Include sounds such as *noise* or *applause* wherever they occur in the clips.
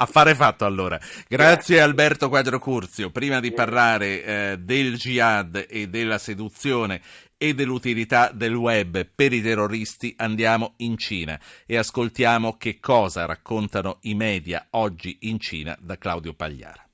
Affare fatto allora. Grazie Alberto Quadro Curzio. Prima di parlare eh, del jihad e della seduzione e dell'utilità del web per i terroristi andiamo in Cina e ascoltiamo che cosa raccontano i media oggi in Cina da Claudio Pagliara.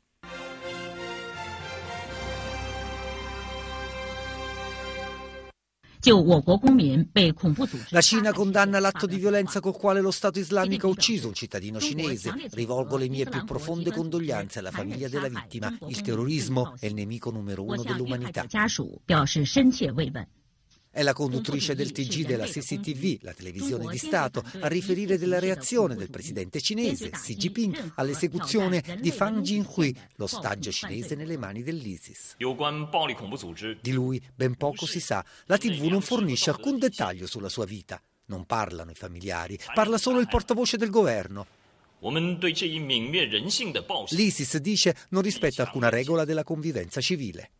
La Cina condanna l'atto di violenza col quale lo Stato islamico ha ucciso un cittadino cinese. Rivolgo le mie più profonde condoglianze alla famiglia della vittima. Il terrorismo è il nemico numero uno dell'umanità. È la conduttrice del TG della CCTV, la televisione di Stato, a riferire della reazione del presidente cinese Xi Jinping all'esecuzione di Fang Jinhui, l'ostaggio cinese nelle mani dell'ISIS. Di lui ben poco si sa. La TV non fornisce alcun dettaglio sulla sua vita. Non parlano i familiari, parla solo il portavoce del governo. L'ISIS dice non rispetta alcuna regola della convivenza civile.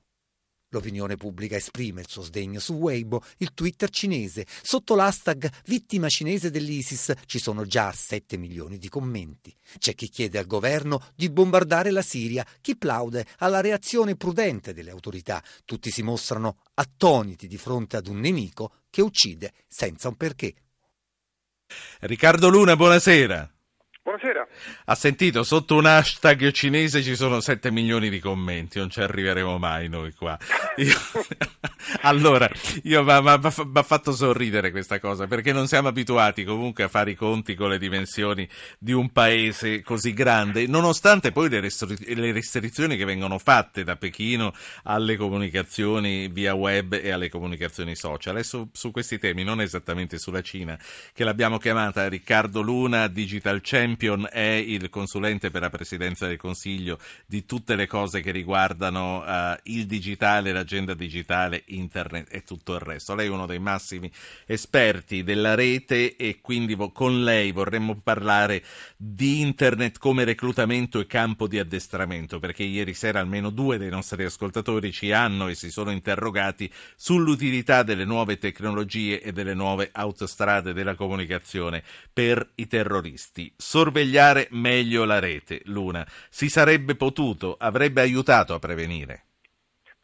L'opinione pubblica esprime il suo sdegno su Weibo, il Twitter cinese. Sotto l'hashtag vittima cinese dell'ISIS ci sono già 7 milioni di commenti. C'è chi chiede al governo di bombardare la Siria, chi plaude alla reazione prudente delle autorità. Tutti si mostrano attoniti di fronte ad un nemico che uccide senza un perché. Riccardo Luna, buonasera. Buonasera. Ha sentito, sotto un hashtag cinese ci sono 7 milioni di commenti, non ci arriveremo mai noi qua. *laughs* Io... allora, mi ha fatto sorridere questa cosa, perché non siamo abituati comunque a fare i conti con le dimensioni di un paese così grande, nonostante poi le, restri- le restrizioni che vengono fatte da Pechino alle comunicazioni via web e alle comunicazioni social. Adesso su questi temi, non esattamente sulla Cina, che l'abbiamo chiamata Riccardo Luna, Digital Champion, è il consulente per la presidenza del Consiglio di tutte le cose che riguardano uh, il digitale, l'agenda digitale, internet e tutto il resto. Lei è uno dei massimi esperti della rete e quindi con lei vorremmo parlare di internet come reclutamento e campo di addestramento, perché ieri sera almeno due dei nostri ascoltatori ci hanno e si sono interrogati sull'utilità delle nuove tecnologie e delle nuove autostrade della comunicazione per i terroristi. Sor- sorvegliare meglio la rete, Luna. Si sarebbe potuto, avrebbe aiutato a prevenire.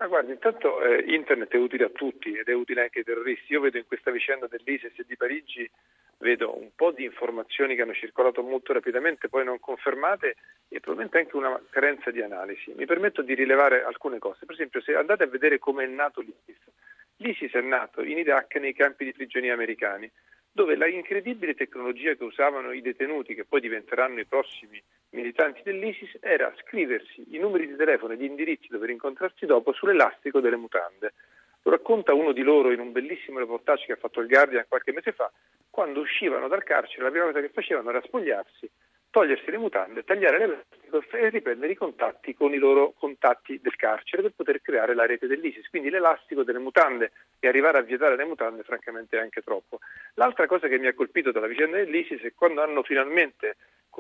Ma guardi, intanto eh, internet è utile a tutti ed è utile anche ai terroristi. Io vedo in questa vicenda dell'ISIS e di Parigi vedo un po' di informazioni che hanno circolato molto rapidamente, poi non confermate e probabilmente anche una carenza di analisi. Mi permetto di rilevare alcune cose. Per esempio, se andate a vedere come è nato l'ISIS, l'ISIS è nato in Iraq nei campi di prigionia americani dove la incredibile tecnologia che usavano i detenuti, che poi diventeranno i prossimi militanti dell'ISIS, era scriversi i numeri di telefono e gli indirizzi dove incontrarsi dopo sull'elastico delle mutande. Lo racconta uno di loro in un bellissimo reportage che ha fatto il Guardian qualche mese fa, quando uscivano dal carcere la prima cosa che facevano era spogliarsi togliersi le mutande, tagliare l'elastico e riprendere i contatti con i loro contatti del carcere per poter creare la rete dell'ISIS. Quindi l'elastico delle mutande e arrivare a vietare le mutande francamente è anche troppo. L'altra cosa che mi ha colpito dalla vicenda dell'ISIS è quando hanno finalmente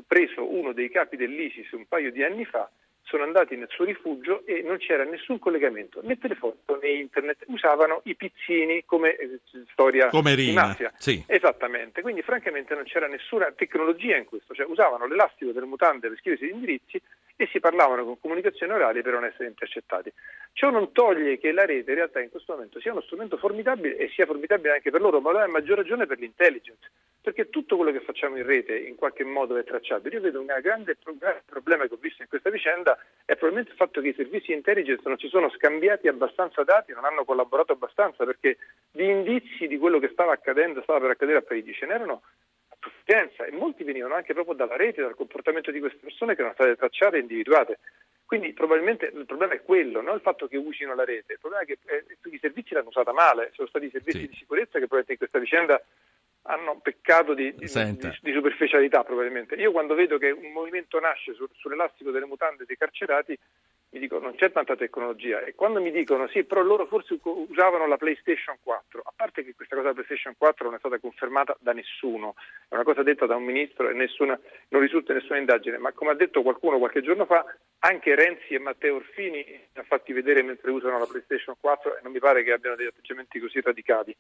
preso uno dei capi dell'ISIS un paio di anni fa sono andati nel suo rifugio e non c'era nessun collegamento né telefonico né internet, usavano i pizzini come eh, storia come di mafia. Sì. Esattamente, quindi francamente non c'era nessuna tecnologia in questo, cioè usavano l'elastico delle mutande per scriversi gli indirizzi e si parlavano con comunicazione orale per non essere intercettati. Ciò non toglie che la rete in realtà in questo momento sia uno strumento formidabile e sia formidabile anche per loro, ma lo è a maggior ragione per l'intelligence perché tutto quello che facciamo in rete in qualche modo è tracciabile. Io vedo un grande problema che ho visto in questa vicenda è probabilmente il fatto che i servizi di intelligence non si sono scambiati abbastanza dati, non hanno collaborato abbastanza perché gli indizi di quello che stava accadendo, stava per accadere a Parigi, ce n'erano a sufficienza e molti venivano anche proprio dalla rete, dal comportamento di queste persone che erano state tracciate e individuate. Quindi probabilmente il problema è quello, non il fatto che usino la rete, il problema è che eh, i servizi l'hanno usata male, sono stati i servizi sì. di sicurezza che probabilmente in questa vicenda hanno peccato di, di, di, di, superficialità probabilmente. Io quando vedo che un movimento nasce su, sull'elastico delle mutande dei carcerati mi dicono non c'è tanta tecnologia. E quando mi dicono sì, però loro forse usavano la PlayStation 4, a parte che questa cosa della PlayStation 4 non è stata confermata da nessuno, è una cosa detta da un ministro e nessuna, non risulta nessuna indagine, ma come ha detto qualcuno qualche giorno fa, anche Renzi e Matteo Orfini li ha fatti vedere mentre usano la PlayStation 4 e non mi pare che abbiano degli atteggiamenti così radicati.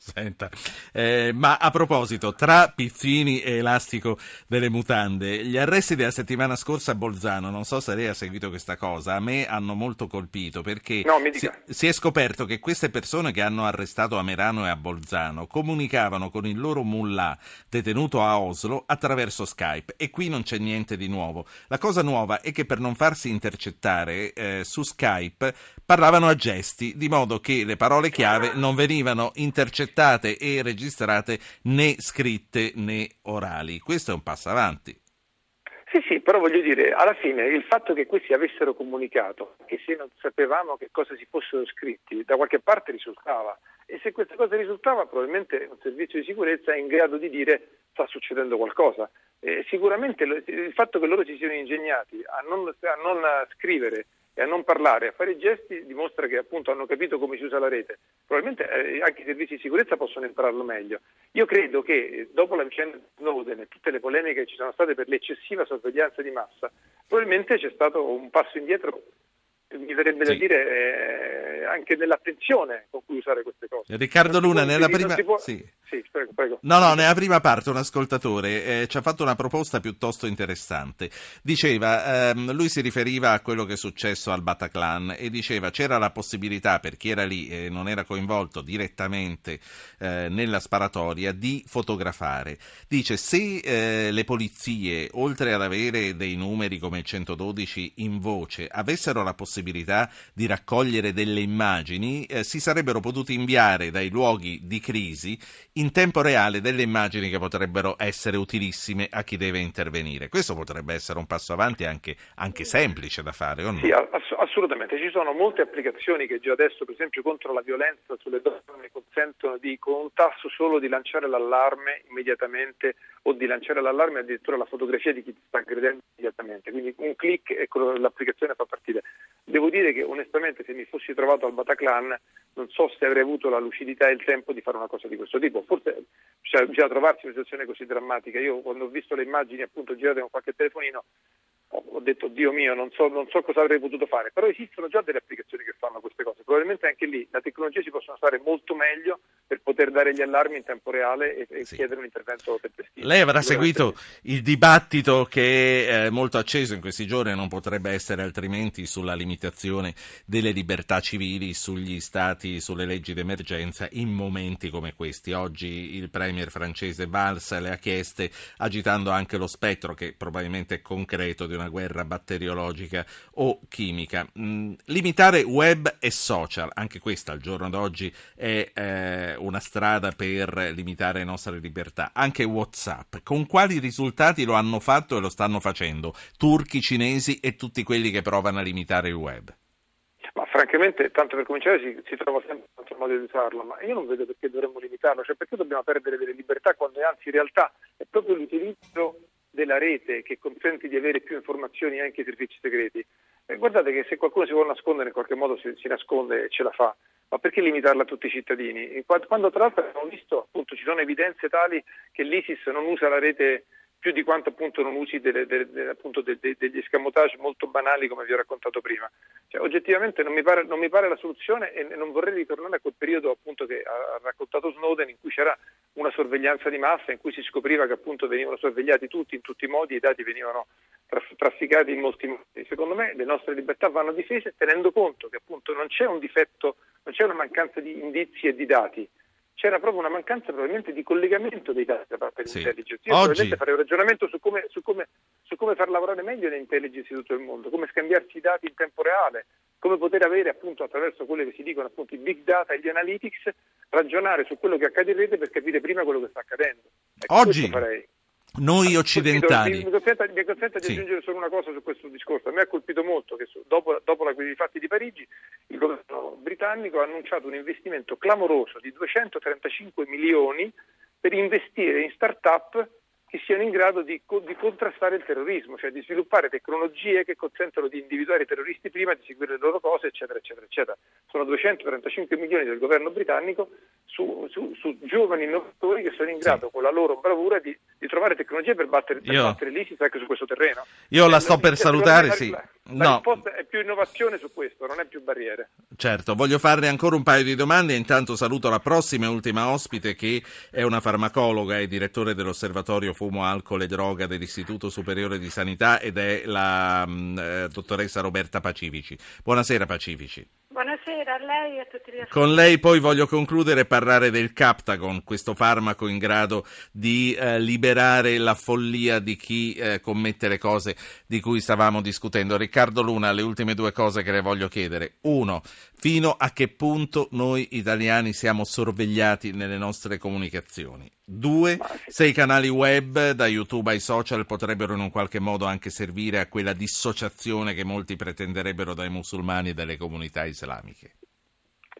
Senta, eh, ma a proposito, tra Pizzini e Elastico delle mutande, gli arresti della settimana scorsa a Bolzano, non so se lei ha seguito questa cosa, a me hanno molto colpito perché no, si, si, è scoperto che queste persone che hanno arrestato a Merano e a Bolzano comunicavano con il loro mullah detenuto a Oslo attraverso Skype e qui non c'è niente di nuovo. La cosa nuova è che per non farsi intercettare eh, su Skype parlavano a gesti, di modo che le parole chiave non venivano intercettate intercettate e registrate né scritte né orali. Questo è un passo avanti. Sì, sì, però voglio dire, alla fine il fatto che questi avessero comunicato, che se non sapevamo che cosa si fossero scritti, da qualche parte risultava. E se questa cosa risultava, probabilmente un servizio di sicurezza è in grado di dire sta succedendo qualcosa. Eh, sicuramente il fatto che loro si siano ingegnati a non, a non scrivere e a non parlare, a fare gesti dimostra che appunto hanno capito come si usa la rete. Probabilmente eh, anche i servizi di sicurezza possono impararlo meglio. Io credo che eh, dopo la vicenda di Snowden e tutte le polemiche che ci sono state per l'eccessiva sorveglianza di massa, probabilmente c'è stato un passo indietro mi verrebbe sì. da dire eh, anche nell'attenzione con cui usare queste cose. Riccardo Luna, nella prima... Può... Sì. Prego. No, no, nella prima parte un ascoltatore eh, ci ha fatto una proposta piuttosto interessante. Diceva, ehm, lui si riferiva a quello che è successo al Bataclan e diceva c'era la possibilità per chi era lì e non era coinvolto direttamente eh, nella sparatoria di fotografare. Dice se eh, le polizie, oltre ad avere dei numeri come il 112 in voce, avessero la possibilità di raccogliere delle immagini, eh, si sarebbero potuti inviare dai luoghi di crisi in tempo reale delle immagini che potrebbero essere utilissime a chi deve intervenire. Questo potrebbe essere un passo avanti anche, anche semplice da fare, o no? Sì, ass- assolutamente. Ci sono molte applicazioni che già adesso, per esempio, contro la violenza sulle donne consentono di, con un tasso solo di lanciare l'allarme immediatamente o di lanciare l'allarme addirittura la fotografia di chi sta aggredendo immediatamente. Quindi un clic e l'applicazione fa partire. Devo dire che onestamente se mi fossi trovato al Bataclan non so se avrei avuto la lucidità e il tempo di fare una cosa di questo tipo. Forse bisogna trovarsi in una situazione così drammatica. Io quando ho visto le immagini appunto girate con qualche telefonino ho detto Dio mio, non so, non so, cosa avrei potuto fare, però esistono già delle applicazioni che fanno queste cose, probabilmente anche lì la tecnologia si possono usare molto meglio per poter dare gli allarmi in tempo reale e, e sì. chiedere un intervento tempestivo. Lei avrà seguito il dibattito che è molto acceso in questi giorni e non potrebbe essere altrimenti sulla limitazione delle libertà civili sugli stati, sulle leggi d'emergenza in momenti come questi. Oggi il premier francese Valls le ha chieste agitando anche lo spettro che probabilmente è concreto di una guerra batteriologica o chimica. Mm, limitare web e social, anche questa al giorno d'oggi è eh, una strada per limitare le nostre libertà. Anche WhatsApp, con quali risultati lo hanno fatto e lo stanno facendo? Turchi, cinesi e tutti quelli che provano a limitare il web. Ma francamente, tanto per cominciare, si, si trova sempre un altro modo di usarlo, ma io non vedo perché dovremmo limitarlo, cioè perché dobbiamo perdere delle libertà quando anzi in realtà è proprio l'utilizzo della rete che consente di avere più informazioni anche ai servizi segreti. E guardate che se qualcuno si vuole nascondere in qualche modo si, si, nasconde e ce la fa, ma perché limitarla a tutti i cittadini? Quando tra l'altro abbiamo visto appunto ci sono evidenze tali che l'ISIS non usa la rete più di quanto appunto non usi delle, delle, appunto de, de, degli escamotage molto banali come vi ho raccontato prima. Cioè, oggettivamente non mi, pare, non mi, pare, la soluzione e non vorrei ritornare a quel periodo appunto che ha raccontato Snowden in cui c'era una sorveglianza di massa in cui si scopriva che appunto venivano sorvegliati tutti in tutti i modi e i dati venivano trafficati in molti modi. Secondo me le nostre libertà vanno difese tenendo conto che appunto non c'è un difetto, non c'è una mancanza di indizi e di dati, c'era proprio una mancanza probabilmente di collegamento dei dati da parte sì. dell'intelligence. Io Oggi... farei un ragionamento su come, su, come, su come, far lavorare meglio le intelligence di tutto il mondo, come scambiarsi i dati in tempo reale, come poter avere appunto attraverso quello che si dicono appunto i big data e gli analytics, ragionare su quello che accade in rete per capire prima quello che sta accadendo. Ecco, Oggi, noi occidentali. Mi consenta, mi consenta di sì. aggiungere solo una cosa su questo discorso. A me ha colpito molto che dopo, dopo la, i fatti di Parigi il governo britannico ha annunciato un investimento clamoroso di 235 milioni per investire in start-up che siano in grado di, di, contrastare il terrorismo, cioè di sviluppare tecnologie che consentono di individuare i terroristi prima, di seguire le loro cose, eccetera, eccetera, eccetera. Sono 235 milioni del governo britannico su, su, su giovani innovatori che sono in grado, sì. con la loro bravura, di, di trovare tecnologie per battere, per battere l'ISIS anche su questo terreno. Io la sto per salutare, sì. La, no. risposta è più innovazione su questo, non è più barriere. Certo, voglio farle ancora un paio di domande, intanto saluto la prossima e ultima ospite che è una farmacologa e direttore dell'Osservatorio Fumo, Alcol e Droga dell'Istituto Superiore di Sanità ed è la mh, eh, dottoressa Roberta Pacifici. Buonasera Pacifici. Buonasera a lei e a tutti gli Con lei poi voglio concludere e parlare del Captagon, questo farmaco in grado di eh, liberare la follia di chi eh, commette le cose di cui stavamo discutendo. Riccardo Luna, le ultime due cose che le voglio chiedere. Uno, fino a che punto noi italiani siamo sorvegliati nelle nostre comunicazioni? Due, se i canali web, da YouTube ai social, potrebbero in un qualche modo anche servire a quella dissociazione che molti pretenderebbero dai musulmani e dalle comunità islamiche.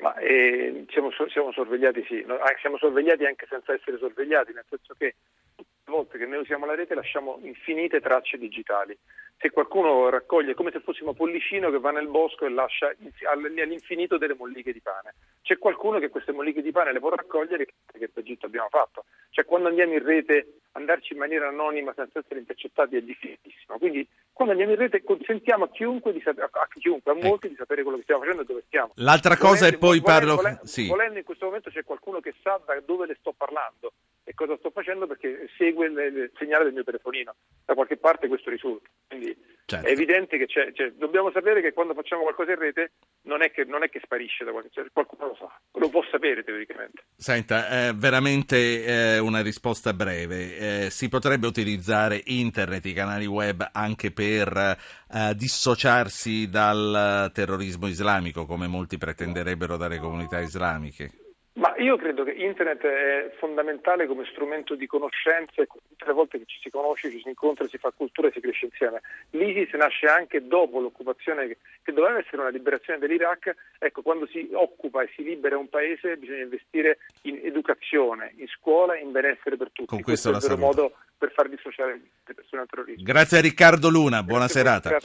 Ma, eh, siamo, siamo, sorvegliati sì, no, ah, siamo sorvegliati anche senza essere sorvegliati, nel senso che tutte le volte che noi usiamo la rete lasciamo infinite tracce digitali se qualcuno raccoglie come se fossimo pollicino che va nel bosco e lascia all'infinito delle molliche di pane. C'è qualcuno che queste molliche di pane le può raccogliere che per Egitto abbiamo fatto. Cioè quando andiamo in rete andarci in maniera anonima senza essere intercettati è difficilissimo. Quindi quando andiamo in rete consentiamo a chiunque, di sapere, a chiunque, a ecco. molti di sapere quello che stiamo facendo e dove stiamo. L'altra cosa volendo, è poi volendo, parlo... Volendo, sì. volendo in questo momento c'è qualcuno che sa da dove le sto parlando cosa sto facendo perché segue il, segnale del mio telefonino. Da qualche parte questo risulta. Quindi certo. è evidente che c'è, cioè, dobbiamo sapere che quando facciamo qualcosa in rete non è che, non è che sparisce da qualche cioè, qualcuno lo sa, lo può sapere teoricamente. Senta, eh, veramente eh, una risposta breve. Eh, si potrebbe utilizzare internet, i canali web anche per eh, dissociarsi dal terrorismo islamico, come molti pretenderebbero dalle comunità islamiche? Ma io credo che internet è fondamentale come strumento di conoscenza e tutte le volte che ci si conosce, ci si incontra, si fa cultura e si cresce insieme. L'ISIS nasce anche dopo l'occupazione che doveva essere una liberazione dell'Iraq. Ecco, quando si occupa e si libera un paese bisogna investire in educazione, in scuola in benessere per tutti. Con questo, questo è il vero modo per far dissociare le persone al terrorismo. Grazie a Riccardo Luna, buona Grazie serata.